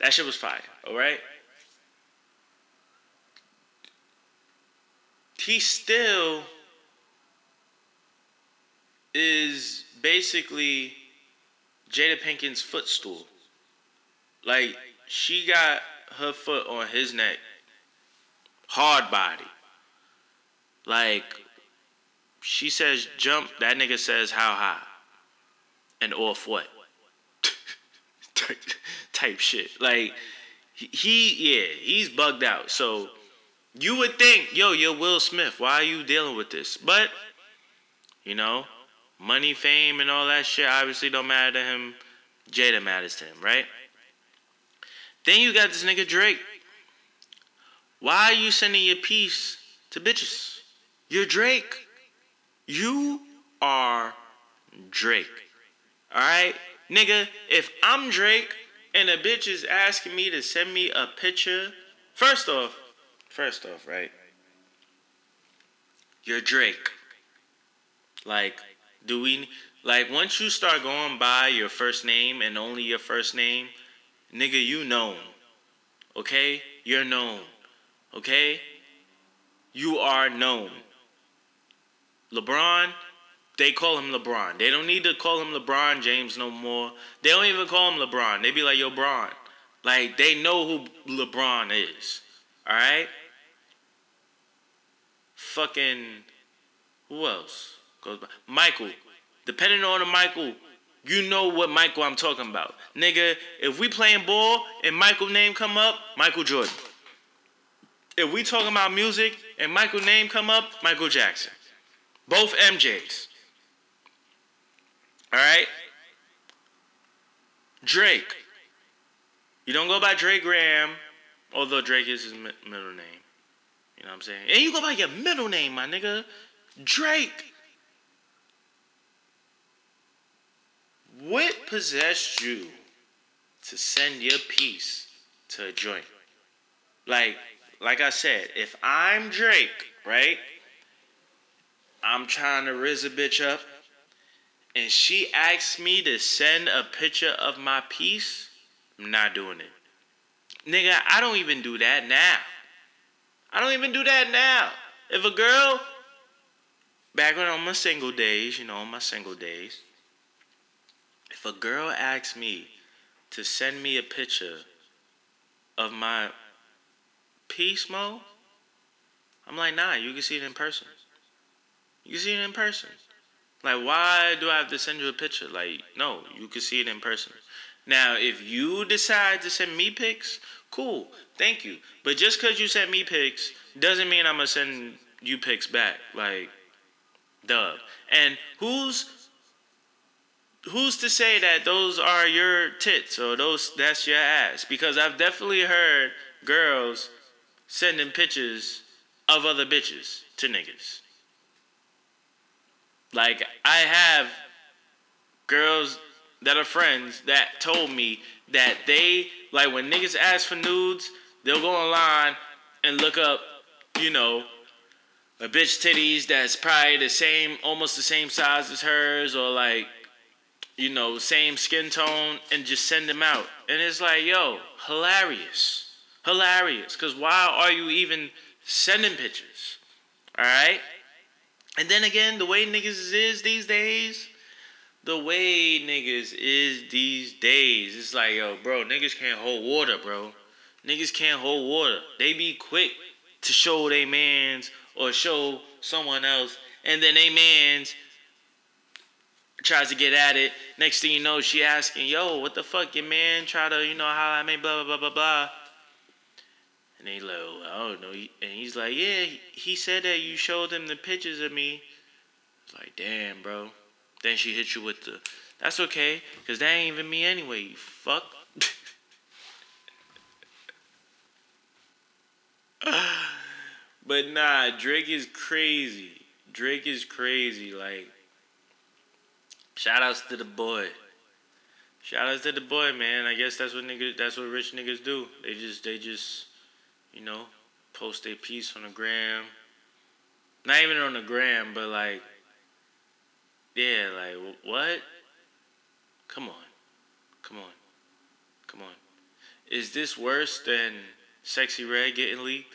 That shit was fire. All right. He still is basically Jada Pinkett's footstool. Like she got her foot on his neck. Hard body. Like she says jump, that nigga says how high. And off what? type, shit. Like he yeah, he's bugged out. So you would think, yo, you're Will Smith. Why are you dealing with this? But you know, money, fame, and all that shit obviously don't matter to him. Jada matters to him, right? Then you got this nigga Drake. Why are you sending your piece to bitches? You're Drake. You are Drake. Alright? Nigga, if I'm Drake and a bitch is asking me to send me a picture, first off, first off, right? You're Drake. Like, do we like once you start going by your first name and only your first name, nigga, you known. Okay? You're known. Okay? You are known. LeBron, they call him LeBron. They don't need to call him LeBron James no more. They don't even call him LeBron. They be like, yo, Bron. Like, they know who LeBron is. Alright? Fucking, who else? Goes by. Michael. Depending on the Michael, you know what Michael I'm talking about. Nigga, if we playing ball and Michael name come up, Michael Jordan. If we talking about music and Michael name come up, Michael Jackson. Both MJs. All right? Drake. You don't go by Drake Graham, although Drake is his middle name. You know what I'm saying? And you go by your middle name, my nigga. Drake. What possessed you to send your piece to a joint? Like, like I said, if I'm Drake, right? I'm trying to riz a bitch up, and she asks me to send a picture of my piece, I'm not doing it. Nigga, I don't even do that now. I don't even do that now. If a girl, back when on my single days, you know, on my single days, if a girl asks me to send me a picture of my peace mode, I'm like, nah, you can see it in person. You can see it in person. Like, why do I have to send you a picture? Like, no, you can see it in person. Now, if you decide to send me pics, cool, thank you. But just because you sent me pics doesn't mean I'm gonna send you pics back. Like, dub. And who's who's to say that those are your tits or those that's your ass? Because I've definitely heard girls sending pictures of other bitches to niggas. Like I have girls that are friends that told me that they like when niggas ask for nudes, they'll go online and look up, you know, a bitch titties that's probably the same, almost the same size as hers, or like, you know, same skin tone, and just send them out. And it's like, yo, hilarious, hilarious. Cause why are you even sending pictures? All right. And then again, the way niggas is these days, the way niggas is these days, it's like, yo, bro, niggas can't hold water, bro. Niggas can't hold water. They be quick to show they mans or show someone else, and then they mans tries to get at it. Next thing you know, she asking, yo, what the fuck, your man try to, you know, how I made blah blah blah blah blah. And they like, oh, I don't know. And he's like, yeah, he said that you showed him the pictures of me. It's like, damn, bro. Then she hit you with the, that's okay, because that ain't even me anyway, you fuck. but nah, Drake is crazy. Drake is crazy. Like, shout outs to the boy. Shout outs to the boy, man. I guess that's what niggas, that's what rich niggas do. They just, they just, you know, post a piece on the gram. Not even on the gram, but like, yeah, like what? Come on, come on, come on. Is this worse than Sexyy Red getting leaked?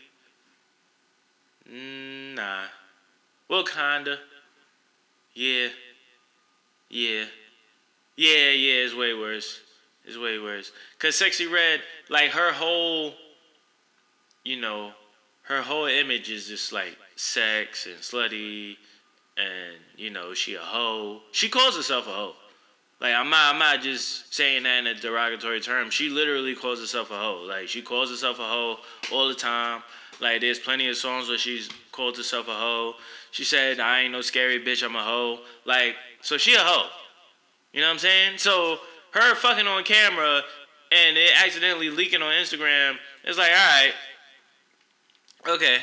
Nah. Well, kinda. Yeah. Yeah. Yeah, yeah, it's way worse. It's way worse. Cause Sexyy Red, like her whole you know, her whole image is just like sex and slutty and you know, she a hoe. She calls herself a hoe. Like I'm not I'm not just saying that in a derogatory term. She literally calls herself a hoe. Like she calls herself a hoe all the time. Like there's plenty of songs where she's called herself a hoe. She said, I ain't no scary bitch, I'm a hoe. Like, so she a hoe. You know what I'm saying? So her fucking on camera and it accidentally leaking on Instagram, it's like, alright, Okay.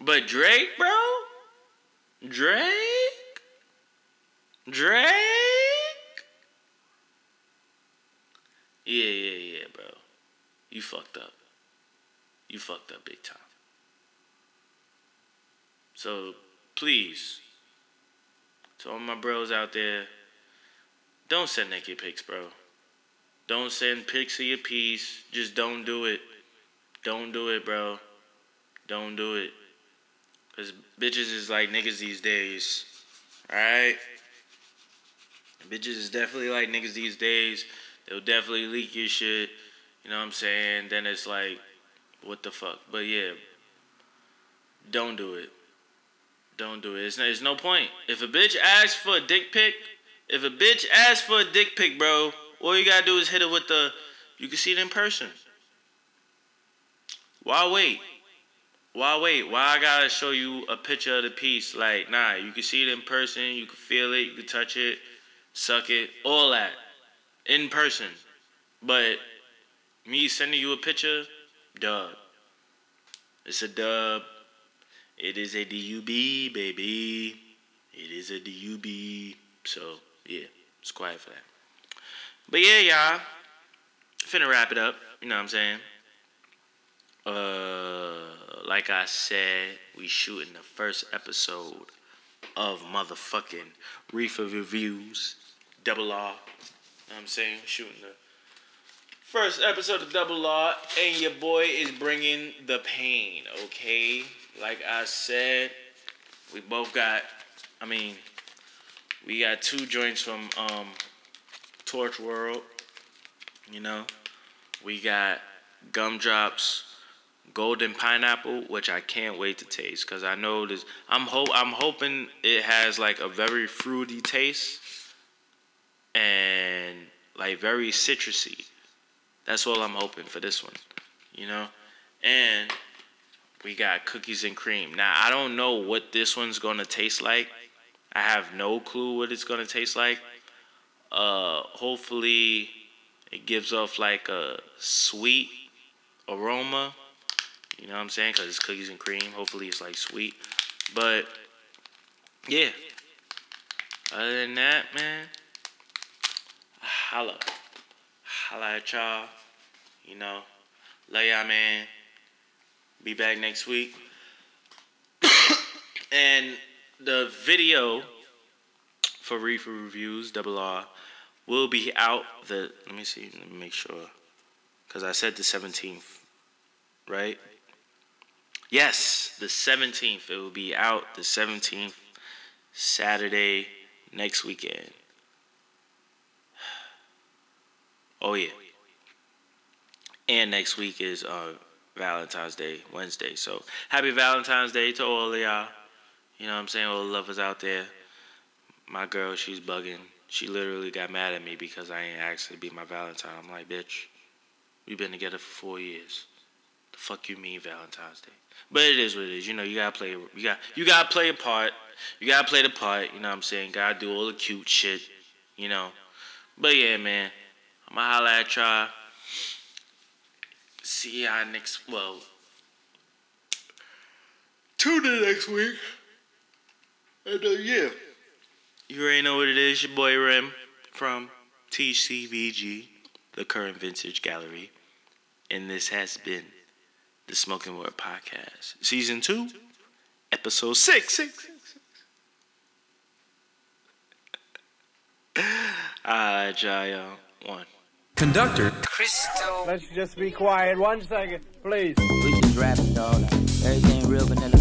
But Drake, bro? Drake? Drake? Yeah, yeah, yeah, bro. You fucked up. You fucked up big time. So please, to all my bros out there, don't send naked pics, bro. Don't send pics of your piece. Just don't do it. Don't do it, bro. Don't do it. Because bitches is like niggas these days. Alright? Bitches is definitely like niggas these days. They'll definitely leak your shit. You know what I'm saying? Then it's like, what the fuck? But yeah, don't do it. Don't do it. It's no, it's no point. If a bitch asks for a dick pic, if a bitch asks for a dick pic, bro, all you gotta do is hit it with the, you can see it in person. Why wait? Why wait? Why I gotta show you a picture of the piece? Like, nah, you can see it in person, you can feel it, you can touch it, suck it, all that. In person. But me sending you a picture, dub. It's a dub. It is a DUB, baby. It is a DUB. So, yeah, it's quiet for that. But yeah, y'all. Finna wrap it up. You know what I'm saying? Uh like I said, we shooting the first episode of motherfucking Reefer Reviews, Double R. You know what I'm saying? Shooting the first episode of Double R, and your boy is bringing the pain, okay? Like I said, we both got, I mean, we got two joints from um, Torch World. You know, we got Gumdrops Golden Pineapple, which I can't wait to taste because I know this. I'm hope I'm hoping it has like a very fruity taste and like very citrusy. That's all I'm hoping for this one, you know. And we got cookies and cream. Now I don't know what this one's gonna taste like. I have no clue what it's gonna taste like. Uh, hopefully, it gives off like a sweet aroma. You know what I'm saying? Because it's cookies and cream. Hopefully, it's like sweet. But yeah. Other than that, man, holla, holla at y'all. You know, love y'all, man. Be back next week. and the video for Reefer Reviews, double R, will be out the, let me see, let me make sure. Because I said the 17th, right? Yes, the 17th. It will be out the 17th, Saturday, next weekend. Oh, yeah. And next week is uh, Valentine's Day, Wednesday. So happy Valentine's Day to all of y'all. You know what I'm saying? All the lovers out there. My girl, she's bugging. She literally got mad at me because I ain't asked her to be my Valentine. I'm like, bitch, we've been together for four years. The fuck you mean Valentine's Day? But it is what it is. You know, you gotta play. You got you gotta play a part. You gotta play the part. You know what I'm saying? Gotta do all the cute shit. You know. But yeah, man. I'ma holla at y'all. See y'all next. Well, tune in next week. And uh, yeah. You already know what it is. Your boy Rem from TCVG, the current vintage gallery. And this has been the Smoke-N-Word Podcast, Season 2, Episode 6. six, y'all, y'all. One. Conductor. Crystal. Let's just be quiet one second, please. We just rapping, dog. Everything real vanilla.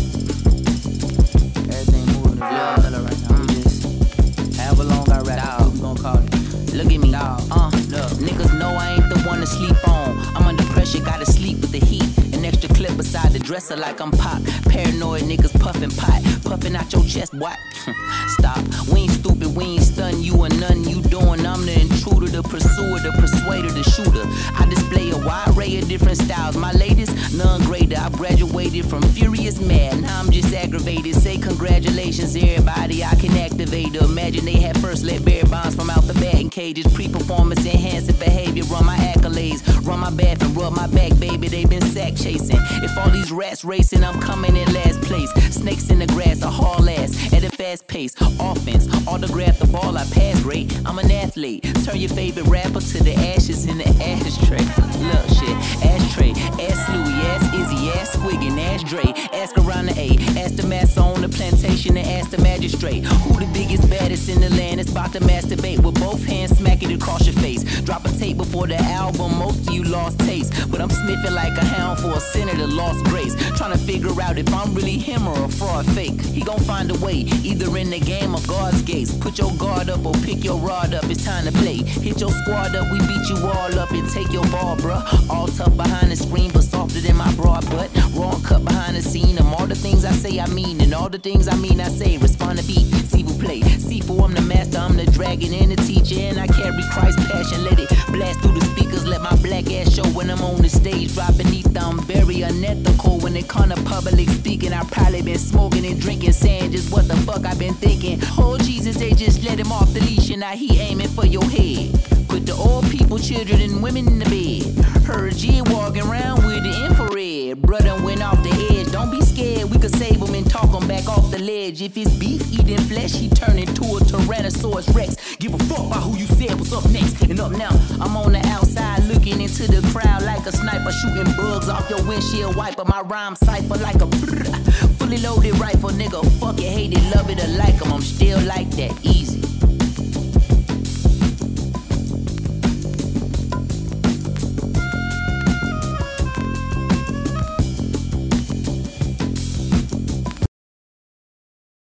Everything moving real vanilla right now. I'm just however long I rap, dog. We gon' call it. Look at me, dog. Uh, look. Niggas know I ain't the one to sleep on. I'm under pressure, gotta sleep with the heat. An extra clip beside the dresser like I'm pop. Paranoid niggas puffin' pot. Puffin' out your chest, what? Stop. We ain't stupid, we ain't stun you and nothing you doing. I'm the intruder, the pursuer, the persuader, the shooter. I display a wide array of different styles. My latest, none greater. I've graduated from furious mad. Now I'm just aggravated. Say congratulations, everybody. I can activate. Imagine they had first let Barry Bonds from out the batting cages. Pre-performance enhancing behavior. Run my accolades. Run my bath and rub my back, baby. They been sack chasing. If all these rats racing, I'm coming in last place. Snakes in the grass, a haul ass at a fast pace. Offense, autograph the ball, I pass great. I'm an athlete. Turn your favorite rapper to the ashes in the ashtray. Look, shit, ashtray. Ask Louie, ask Izzy, ask Squiggin, ask Dre. Ask around the A. Ask the massa on the plantation and ask the magistrate. Who the biggest, baddest in the land is about to masturbate with both hands, smack across your face. Drop a tape before the album, most of you lost taste. But I'm sniffing like a hound for a senator lost grace. Trying to figure out if I'm really him or a fraud fake. He gon' find a way, either in the game or God's gates. Put your guard up or pick your rod up, it's time to play. Hit your squad up, we beat you all up and take your ball, bruh. All tough behind the screen, but softer than my broad butt. Wrong cut behind the scene. I'm all the things I say I mean, and all the things I mean I say. Respond to beat, see who play. See for I'm the master, I'm the dragon and the teacher, and I carry Christ's passion. Let it blast through the speakers, let my black ass show when I'm on the stage. Drop beneath, I'm very unethical when it come to public speaking. I probably been smoking and drinking, saying just what the fuck I've been thinking. Oh Jesus, they just let him off the leash, and now he aiming for your head. Put the old people, children, and women in the bed. Heard G walking around with the infrared. Brother went off the edge. Don't be scared, we could save him and talk him back off the ledge. If it's beef eating flesh, he turn into a Tyrannosaurus Rex. Give a fuck about who you said was up next. And up now, I'm on the outside looking into the crowd like a sniper, shooting bugs off your windshield wiper. My rhyme cipher like a fully loaded rifle, nigga. Fuck it, hate it, love it or like 'em. I'm still like that, easy.